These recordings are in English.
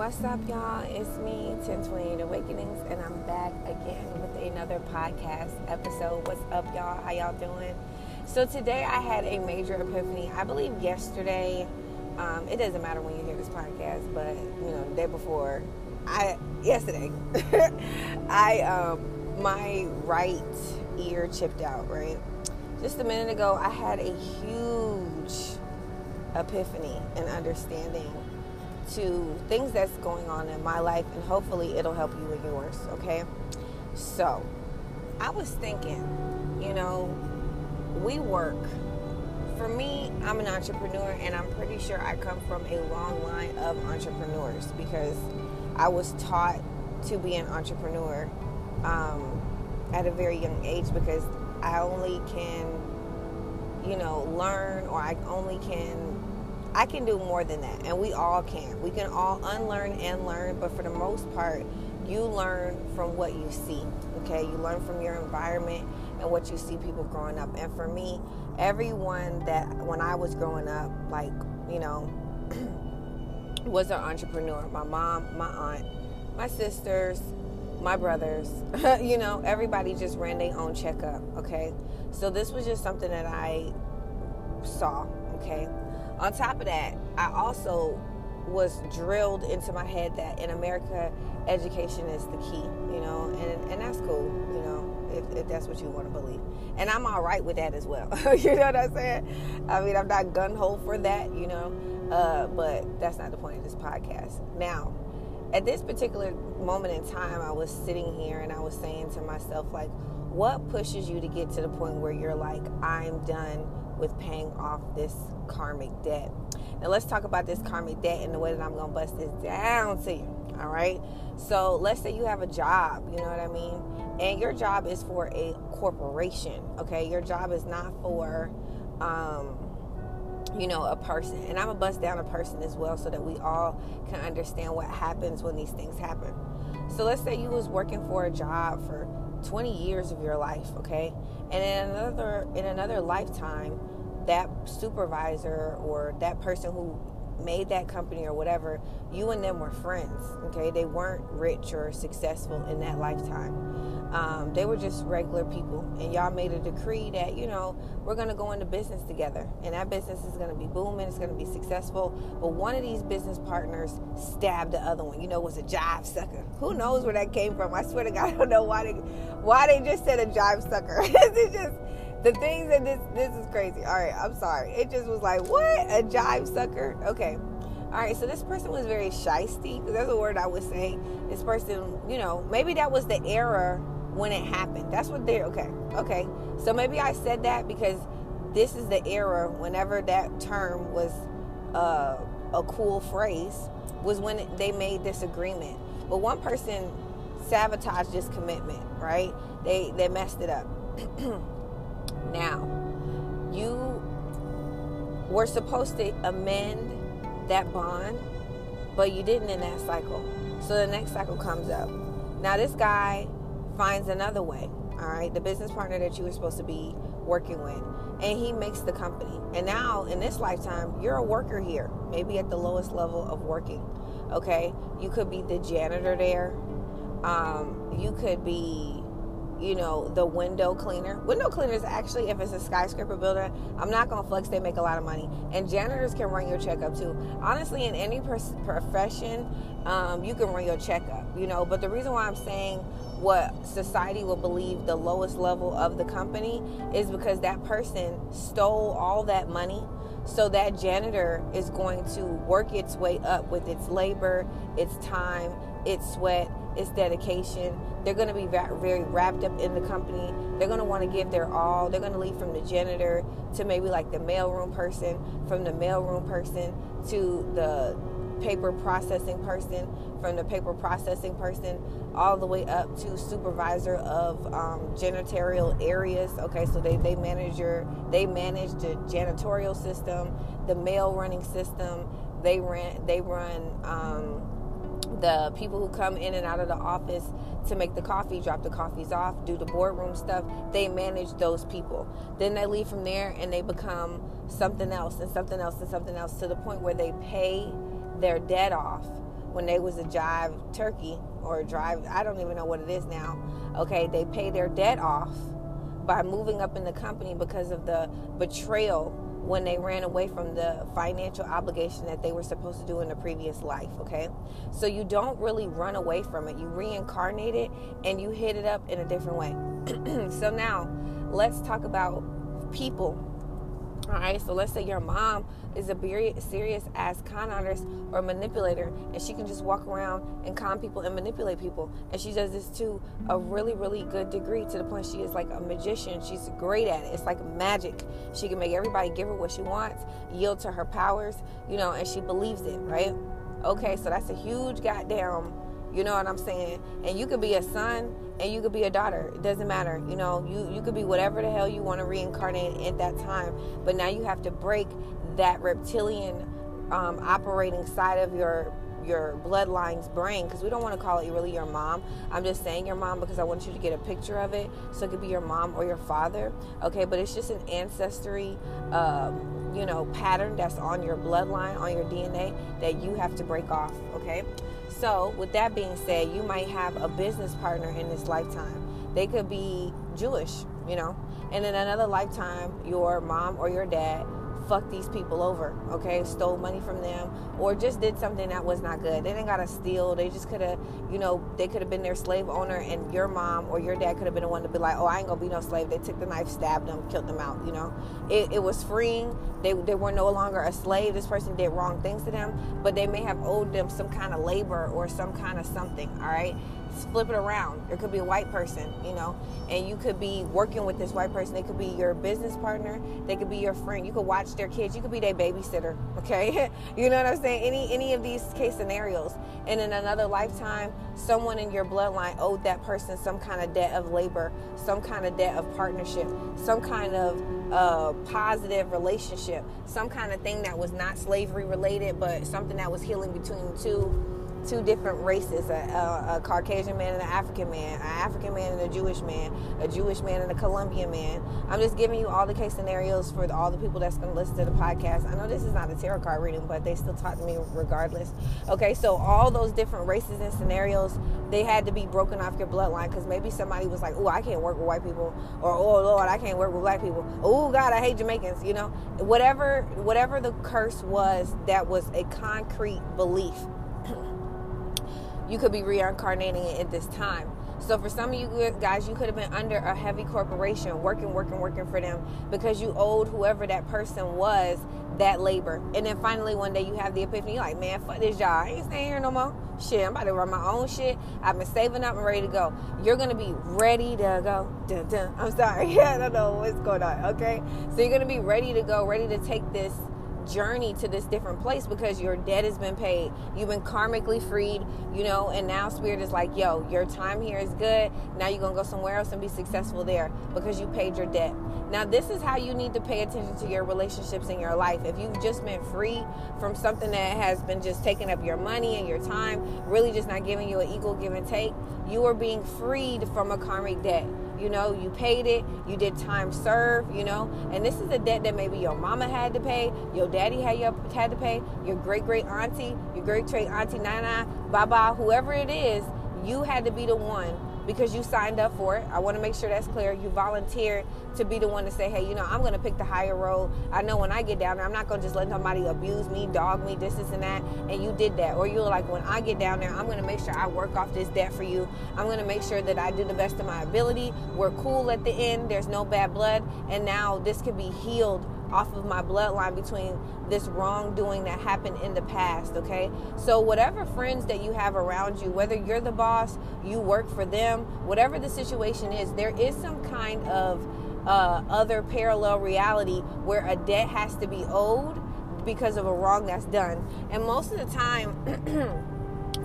What's up, y'all? It's me, 1028 Awakenings, and I'm back again with another podcast episode. What's up, y'all? How y'all doing? So, today I had a major epiphany. I believe yesterday, um, it doesn't matter when you hear this podcast, but you know, the day before, I yesterday, I um, my right ear chipped out, right? Just a minute ago, I had a huge epiphany and understanding to things that's going on in my life, and hopefully it'll help you in yours, okay? So, I was thinking, you know, we work. For me, I'm an entrepreneur, and I'm pretty sure I come from a long line of entrepreneurs because I was taught to be an entrepreneur um, at a very young age because I only can, you know, learn or I only can I can do more than that, and we all can. We can all unlearn and learn, but for the most part, you learn from what you see. Okay, you learn from your environment and what you see people growing up. And for me, everyone that when I was growing up, like you know, was an entrepreneur. My mom, my aunt, my sisters, my brothers, you know, everybody just ran their own checkup. Okay, so this was just something that I saw. Okay on top of that, I also was drilled into my head that in America, education is the key, you know, and, and that's cool, you know, if, if that's what you want to believe. And I'm all right with that as well. you know what I'm saying? I mean, I'm not gun ho for that, you know, uh, but that's not the point of this podcast. Now, at this particular moment in time, I was sitting here and I was saying to myself, like, what pushes you to get to the point where you're like, I'm done with paying off this karmic debt. Now, let's talk about this karmic debt and the way that I'm going to bust this down to you. All right. So, let's say you have a job, you know what I mean? And your job is for a corporation. Okay. Your job is not for, um, you know, a person. And I'm going to bust down a person as well so that we all can understand what happens when these things happen. So, let's say you was working for a job for 20 years of your life, okay? And in another in another lifetime, that supervisor or that person who made that company or whatever, you and them were friends. Okay, they weren't rich or successful in that lifetime. Um, they were just regular people, and y'all made a decree that you know we're going to go into business together, and that business is going to be booming. It's going to be successful. But one of these business partners stabbed the other one. You know, was a jive sucker. Who knows where that came from? I swear to God, I don't know why they why they just said a jive sucker. it's just the things that this this is crazy. All right, I'm sorry. It just was like what a jive sucker. Okay. All right, so this person was very because that's a word I would say. This person, you know, maybe that was the era when it happened. That's what they're okay. Okay, so maybe I said that because this is the era whenever that term was uh, a cool phrase was when they made this agreement. But one person sabotaged this commitment, right? They they messed it up. Now, you were supposed to amend that bond, but you didn't in that cycle. So the next cycle comes up. Now, this guy finds another way, all right? The business partner that you were supposed to be working with, and he makes the company. And now, in this lifetime, you're a worker here, maybe at the lowest level of working, okay? You could be the janitor there. Um, you could be you know, the window cleaner. Window cleaners actually, if it's a skyscraper builder, I'm not gonna flex. They make a lot of money, and janitors can run your checkup too. Honestly, in any profession, um, you can run your checkup. You know, but the reason why I'm saying what society will believe the lowest level of the company is because that person stole all that money. So that janitor is going to work its way up with its labor, its time, its sweat, its dedication. They're going to be very wrapped up in the company. They're going to want to give their all. They're going to leave from the janitor to maybe like the mailroom person, from the mailroom person to the paper processing person, from the paper processing person all the way up to supervisor of um, janitorial areas. Okay, so they, they manage your they manage the janitorial system, the mail running system. They run they run. Um, the people who come in and out of the office to make the coffee, drop the coffees off, do the boardroom stuff, they manage those people. Then they leave from there and they become something else and something else and something else to the point where they pay their debt off when they was a jive turkey or a drive, I don't even know what it is now. Okay, they pay their debt off by moving up in the company because of the betrayal when they ran away from the financial obligation that they were supposed to do in the previous life, okay? So you don't really run away from it. You reincarnate it and you hit it up in a different way. so now, let's talk about people right, so let's say your mom is a very serious ass con artist or manipulator, and she can just walk around and con people and manipulate people. And she does this to a really, really good degree to the point she is like a magician. She's great at it. It's like magic. She can make everybody give her what she wants, yield to her powers, you know, and she believes it, right? Okay, so that's a huge goddamn you know what I'm saying? And you could be a son and you could be a daughter. It doesn't matter. You know, you, you could be whatever the hell you want to reincarnate at that time. But now you have to break that reptilian um, operating side of your your bloodline's brain because we don't want to call it really your mom. I'm just saying your mom because I want you to get a picture of it. So it could be your mom or your father. Okay, but it's just an ancestry, um, you know, pattern that's on your bloodline, on your DNA that you have to break off. Okay. So, with that being said, you might have a business partner in this lifetime. They could be Jewish, you know, and in another lifetime, your mom or your dad fucked these people over, okay? Stole money from them or just did something that was not good. They didn't gotta steal. They just could have, you know, they could have been their slave owner and your mom or your dad could have been the one to be like, oh, I ain't gonna be no slave. They took the knife, stabbed them, killed them out, you know? It, it was freeing. They, they were no longer a slave. This person did wrong things to them, but they may have owed them some kind of labor or some kind of something, all right? Flip it around. There could be a white person, you know, and you could be working with this white person. They could be your business partner. They could be your friend. You could watch their kids. You could be their babysitter. Okay, you know what I'm saying? Any any of these case scenarios, and in another lifetime, someone in your bloodline owed that person some kind of debt of labor, some kind of debt of partnership, some kind of uh, positive relationship, some kind of thing that was not slavery related, but something that was healing between the two two different races a, a, a, Caucasian man and an African man, an African man and a Jewish man, a Jewish man and a Colombian man. I'm just giving you all the case scenarios for the, all the people that's going to listen to the podcast. I know this is not a tarot card reading, but they still talk to me regardless. Okay, so all those different races and scenarios, they had to be broken off your bloodline because maybe somebody was like, oh, I can't work with white people, or oh, Lord, I can't work with black people. Oh, God, I hate Jamaicans, you know? Whatever, whatever the curse was, that was a concrete belief you could be reincarnating it at this time. So for some of you guys, you could have been under a heavy corporation, working, working, working for them because you owed whoever that person was that labor. And then finally one day you have the epiphany, you're like, man, fuck this job. I ain't staying here no more. Shit, I'm about to run my own shit. I've been saving up and ready to go. You're gonna be ready to go. Dun, dun. I'm sorry. I don't know what's going on. Okay. So you're gonna be ready to go, ready to take this journey to this different place because your debt has been paid. You've been karmically freed, you know, and now spirit is like, yo, your time here is good. Now you're going to go somewhere else and be successful there because you paid your debt. Now, this is how you need to pay attention to your relationships in your life. If you've just been free from something that has been just taking up your money and your time, really just not giving you an equal give and take, you are being freed from a karmic debt you know you paid it you did time served you know? And this is a debt that maybe your mama had to pay your daddy had your had to pay your great great auntie your great great auntie nana baba whoever it is you had to be the one because you signed up for it. I want to make sure that's clear. You volunteered to be the one to say, hey, you know, I'm going to pick the higher road. I know when I get down there, I'm not going to just let somebody abuse me, dog me, this, this, and that. And you did that. Or you're like, when I get down there, I'm going to make sure I work off this debt for you. I'm going to make sure that I do the best of my ability. We're cool at the end. There's no bad blood. And now this could be healed off of my bloodline between this wrongdoing that happened in the past, okay? So, whatever friends that you have around you, whether you're the boss, you work for them, whatever the situation is, there is some kind of uh, other parallel reality where a debt has to be owed because of a wrong that's done. And most of the time,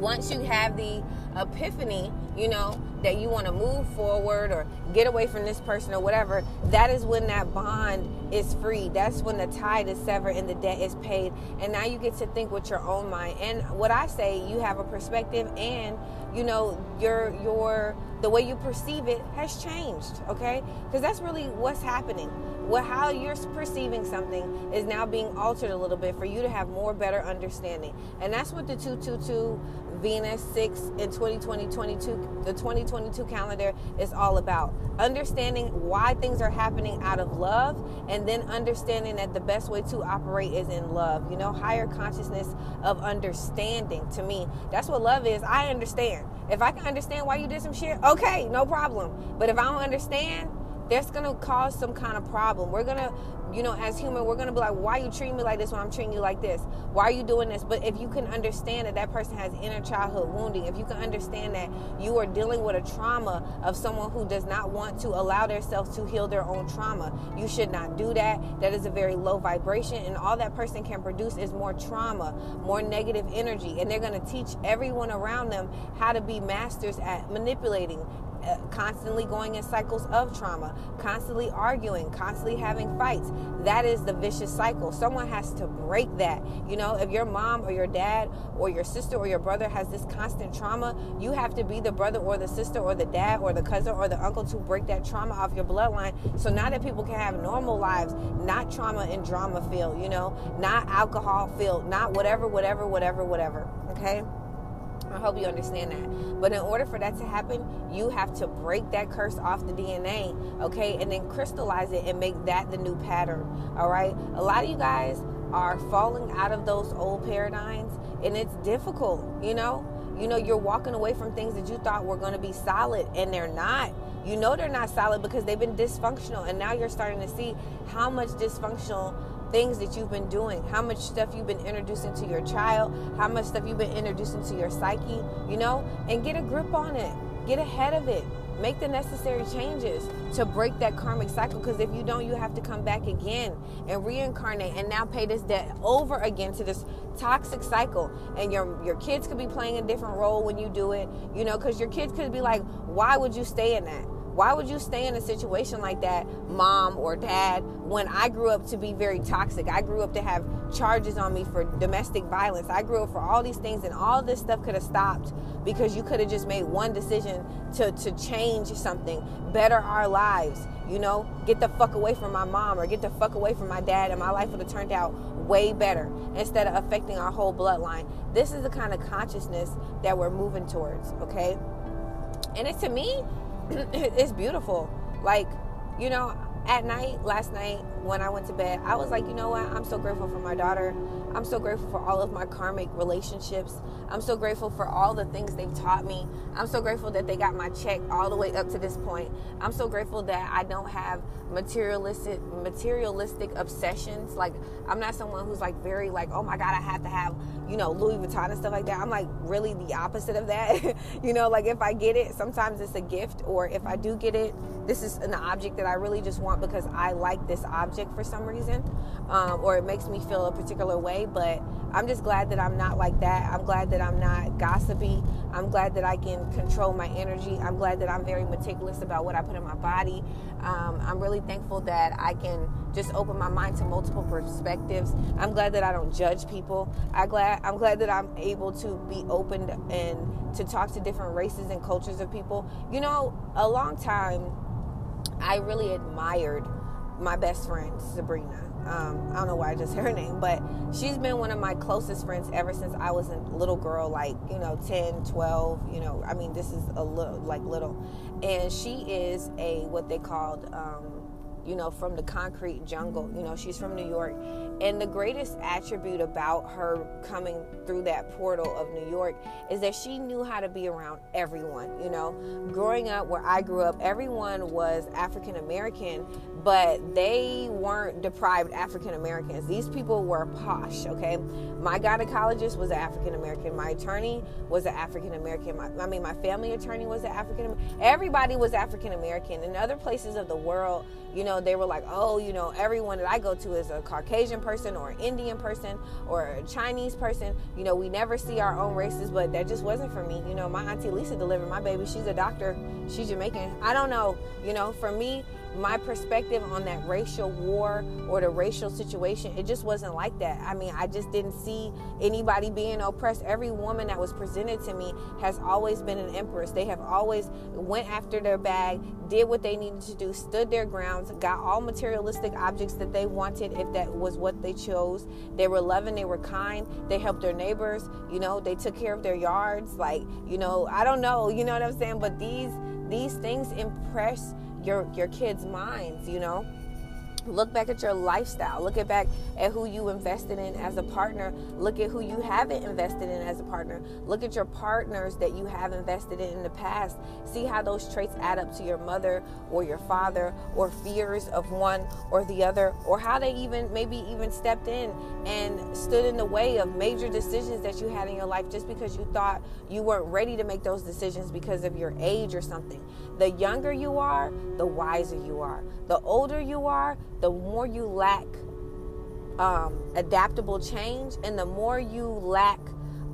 once you have the epiphany, you know, that you want to move forward or get away from this person or whatever, that is when that bond is free. That's when the tide is severed and the debt is paid. And now you get to think with your own mind. And what I say, you have a perspective and you know, your your the way you perceive it has changed, okay? Because that's really what's happening what how you're perceiving something is now being altered a little bit for you to have more better understanding. And that's what the 222 Venus 6 in 2020 22 the 2022 calendar is all about. Understanding why things are happening out of love and then understanding that the best way to operate is in love. You know, higher consciousness of understanding to me. That's what love is. I understand. If I can understand why you did some shit, okay, no problem. But if I don't understand, that's gonna cause some kind of problem. We're gonna, you know, as human, we're gonna be like, why you treating me like this when I'm treating you like this? Why are you doing this? But if you can understand that that person has inner childhood wounding, if you can understand that you are dealing with a trauma of someone who does not want to allow themselves to heal their own trauma, you should not do that. That is a very low vibration, and all that person can produce is more trauma, more negative energy, and they're gonna teach everyone around them how to be masters at manipulating Uh, constantly going in cycles of trauma, constantly arguing, constantly having fights. That is the vicious cycle. Someone has to break that. You know, if your mom or your dad or your sister or your brother has this constant trauma, you have to be the brother or the sister or the dad or the cousin or the uncle to break that trauma off your bloodline. So now that people can have normal lives, not trauma and drama filled, you know, not alcohol filled, not whatever, whatever, whatever, whatever. Okay? I hope you understand that. But in order for that to happen, you have to break that curse off the DNA, okay? And then crystallize it and make that the new pattern, all right? A lot of you guys are falling out of those old paradigms and it's difficult, you know? You know, you're walking away from things that you thought were going to be solid and they're not. You know they're not solid because they've been dysfunctional and now you're starting to see how much dysfunctional things that you've been doing, how much stuff you've been introducing to your child, how much stuff you've been introducing to your psyche, you know, and get a grip on it. Get ahead of it. Make the necessary changes to break that karmic cycle because if you don't, you have to come back again and reincarnate and now pay this debt over again to this toxic cycle. And your your kids could be playing a different role when you do it, you know, because your kids could be like, why would you stay in that? Why would you stay in a situation like that, mom or dad, when I grew up to be very toxic? I grew up to have charges on me for domestic violence. I grew up for all these things, and all this stuff could have stopped because you could have just made one decision to, to change something, better our lives. You know, get the fuck away from my mom or get the fuck away from my dad, and my life would have turned out way better instead of affecting our whole bloodline. This is the kind of consciousness that we're moving towards, okay? And it's to me, it's beautiful. Like, you know, at night, last night, when I went to bed, I was like, you know what? I'm so grateful for my daughter. I'm so grateful for all of my karmic relationships. I'm so grateful for all the things they've taught me. I'm so grateful that they got my check all the way up to this point. I'm so grateful that I don't have materialistic materialistic obsessions. Like I'm not someone who's like very like, oh my god, I have to have, you know, Louis Vuitton and stuff like that. I'm like really the opposite of that. you know, like if I get it, sometimes it's a gift or if I do get it, this is an object that I really just want because I like this object for some reason, um, or it makes me feel a particular way. But I'm just glad that I'm not like that. I'm glad that I'm not gossipy. I'm glad that I can control my energy. I'm glad that I'm very meticulous about what I put in my body. Um, I'm really thankful that I can just open my mind to multiple perspectives. I'm glad that I don't judge people. I glad I'm glad that I'm able to be open and to talk to different races and cultures of people. You know, a long time I really admired my best friend, Sabrina. Um, I don't know why I just her name, but she's been one of my closest friends ever since I was a little girl, like, you know, 10, 12, you know, I mean, this is a little, like little. And she is a, what they called, um, you know, from the concrete jungle. You know, she's from New York. And the greatest attribute about her coming through that portal of New York is that she knew how to be around everyone. You know, growing up where I grew up, everyone was African American, but they weren't deprived African Americans. These people were posh, okay? My gynecologist was an African American. My attorney was an African American. I mean, my family attorney was an African American. Everybody was African American. In other places of the world, you know, they were like, oh, you know, everyone that I go to is a Caucasian person or an Indian person or a Chinese person. You know, we never see our own races, but that just wasn't for me. You know, my auntie Lisa delivered my baby. She's a doctor. She's Jamaican. I don't know. You know, for me, my perspective on that racial war or the racial situation, it just wasn't like that. I mean, I just didn't see anybody being oppressed. Every woman that was presented to me has always been an empress. They have always went after their bag, did what they needed to do, stood their grounds, got all materialistic objects that they wanted if that was what they chose. They were loving, they were kind, they helped their neighbors, you know, they took care of their yards. Like, you know, I don't know, you know what I'm saying? But these these things impress your your kids' minds, you know. Look back at your lifestyle. Look at back at who you invested in as a partner. Look at who you haven't invested in as a partner. Look at your partners that you have invested in in the past. See how those traits add up to your mother or your father or fears of one or the other or how they even maybe even stepped in and stood in the way of major decisions that you had in your life just because you thought you weren't ready to make those decisions because of your age or something. The younger you are, the wiser you are. The older you are, the more you lack um, adaptable change and the more you lack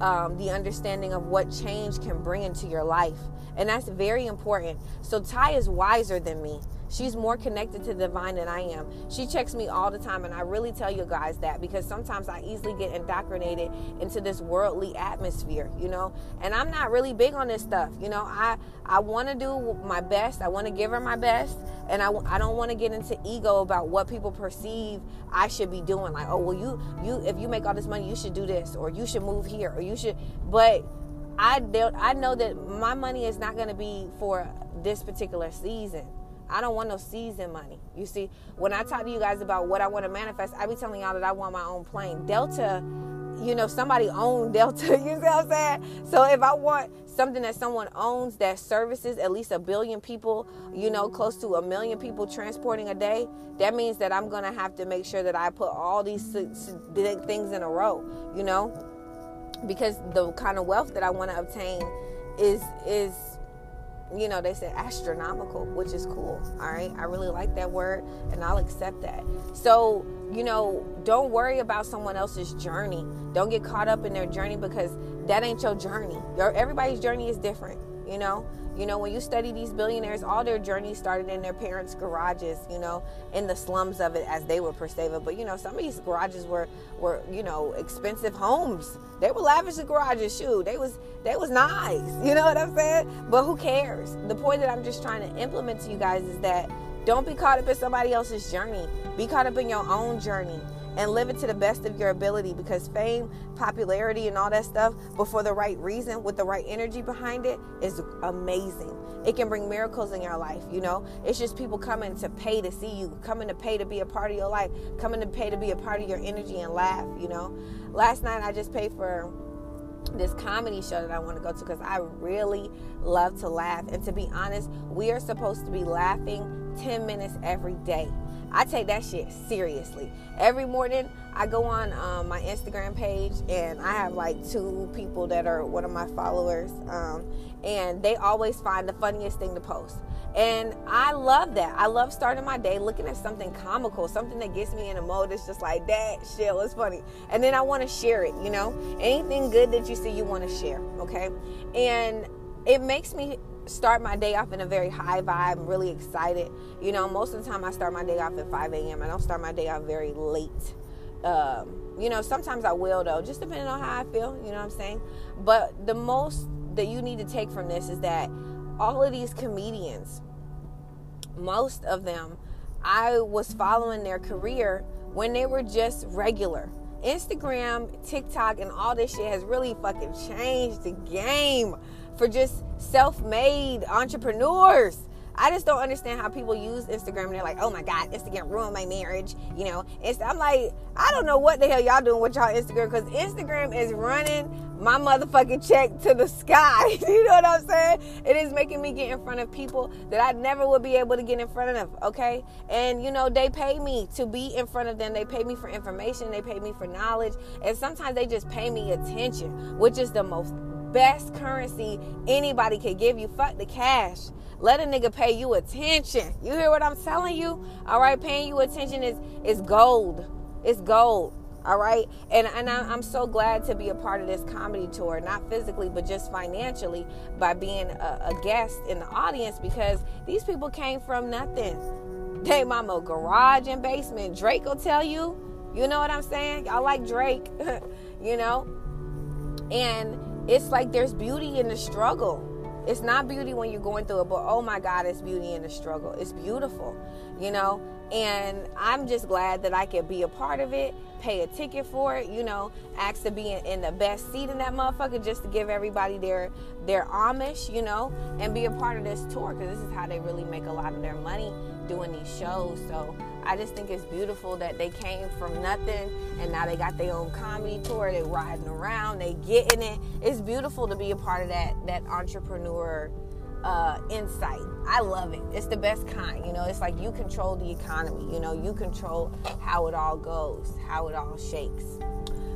um, the understanding of what change can bring into your life. And that's very important. So Ty is wiser than me. She's more connected to the divine than I am. She checks me all the time, and I really tell you guys that because sometimes I easily get indoctrinated into this worldly atmosphere, you know. And I'm not really big on this stuff, you know. I I want to do my best. I want to give her my best, and I, I don't want to get into ego about what people perceive I should be doing. Like, oh well, you you if you make all this money, you should do this, or you should move here, or you should. But I I know that my money is not going to be for this particular season. I don't want no season money. You see, when I talk to you guys about what I want to manifest, I be telling y'all that I want my own plane. Delta, you know, somebody owned Delta. You see what I'm saying? So if I want something that someone owns that services at least a billion people, you know, close to a million people transporting a day, that means that I'm going to have to make sure that I put all these things in a row, you know? Because the kind of wealth that I want to obtain is is you know, they said astronomical, which is cool. All right. I really like that word and I'll accept that. So, you know, don't worry about someone else's journey. Don't get caught up in their journey because that ain't your journey. Your everybody's journey is different, you know? You know, when you study these billionaires, all their journeys started in their parents' garages, you know, in the slums of it as they were perceived. But you know, some of these garages were were, you know, expensive homes. They were lavish garages, shoot. They was they was nice. You know what I'm saying? But who cares? The point that I'm just trying to implement to you guys is that don't be caught up in somebody else's journey. Be caught up in your own journey and live it to the best of your ability because fame, popularity, and all that stuff, but for the right reason, with the right energy behind it, is amazing. It can bring miracles in your life, you know? It's just people coming to pay to see you, coming to pay to be a part of your life, coming to pay to be a part of your energy and laugh, you know? Last night I just paid for this comedy show that I want to go to because I really love to laugh. And to be honest, we are supposed to be laughing 10 minutes every day. I take that shit seriously. Every morning, I go on um, my Instagram page and I have like two people that are one of my followers, um, and they always find the funniest thing to post. And I love that. I love starting my day looking at something comical, something that gets me in a mode that's just like, that shit was funny. And then I want to share it, you know? Anything good that you see, you want to share, okay? And it makes me start my day off in a very high vibe, really excited. You know, most of the time I start my day off at 5 a.m. I don't start my day off very late. Um, you know, sometimes I will though, just depending on how I feel, you know what I'm saying? But the most that you need to take from this is that all of these comedians, most of them, I was following their career when they were just regular. Instagram, TikTok, and all this shit has really fucking changed the game for just self made entrepreneurs. I just don't understand how people use Instagram and they're like, oh my God, Instagram ruined my marriage. You know, it's, I'm like, I don't know what the hell y'all doing with y'all Instagram because Instagram is running my motherfucking check to the sky. you know what I'm saying? It is making me get in front of people that I never would be able to get in front of, okay? And you know, they pay me to be in front of them. They pay me for information, they pay me for knowledge, and sometimes they just pay me attention, which is the most best currency anybody can give you. Fuck the cash. Let a nigga pay you attention. You hear what I'm telling you? All right, paying you attention is is gold. It's gold. All right, and and I'm so glad to be a part of this comedy tour, not physically but just financially by being a, a guest in the audience because these people came from nothing They mama garage and basement. Drake will tell you. You know what I'm saying? I like Drake, you know? And it's like there's beauty in the struggle. It's not beauty when you're going through it, but oh my God, it's beauty in the struggle. It's beautiful, you know? And I'm just glad that I could be a part of it, pay a ticket for it, you know, ask to be in, in the best seat in that motherfucker just to give everybody their their Amish, you know, and be a part of this tour because this is how they really make a lot of their money doing these shows. So I just think it's beautiful that they came from nothing and now they got their own comedy tour. They're riding around, they getting it. It's beautiful to be a part of that that entrepreneur uh, insight. I love it. It's the best kind. You know, it's like you control the economy. You know, you control how it all goes, how it all shakes.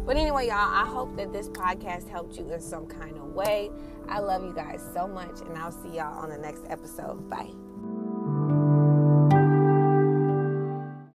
But anyway, y'all, I hope that this podcast helped you in some kind of way. I love you guys so much, and I'll see y'all on the next episode. Bye.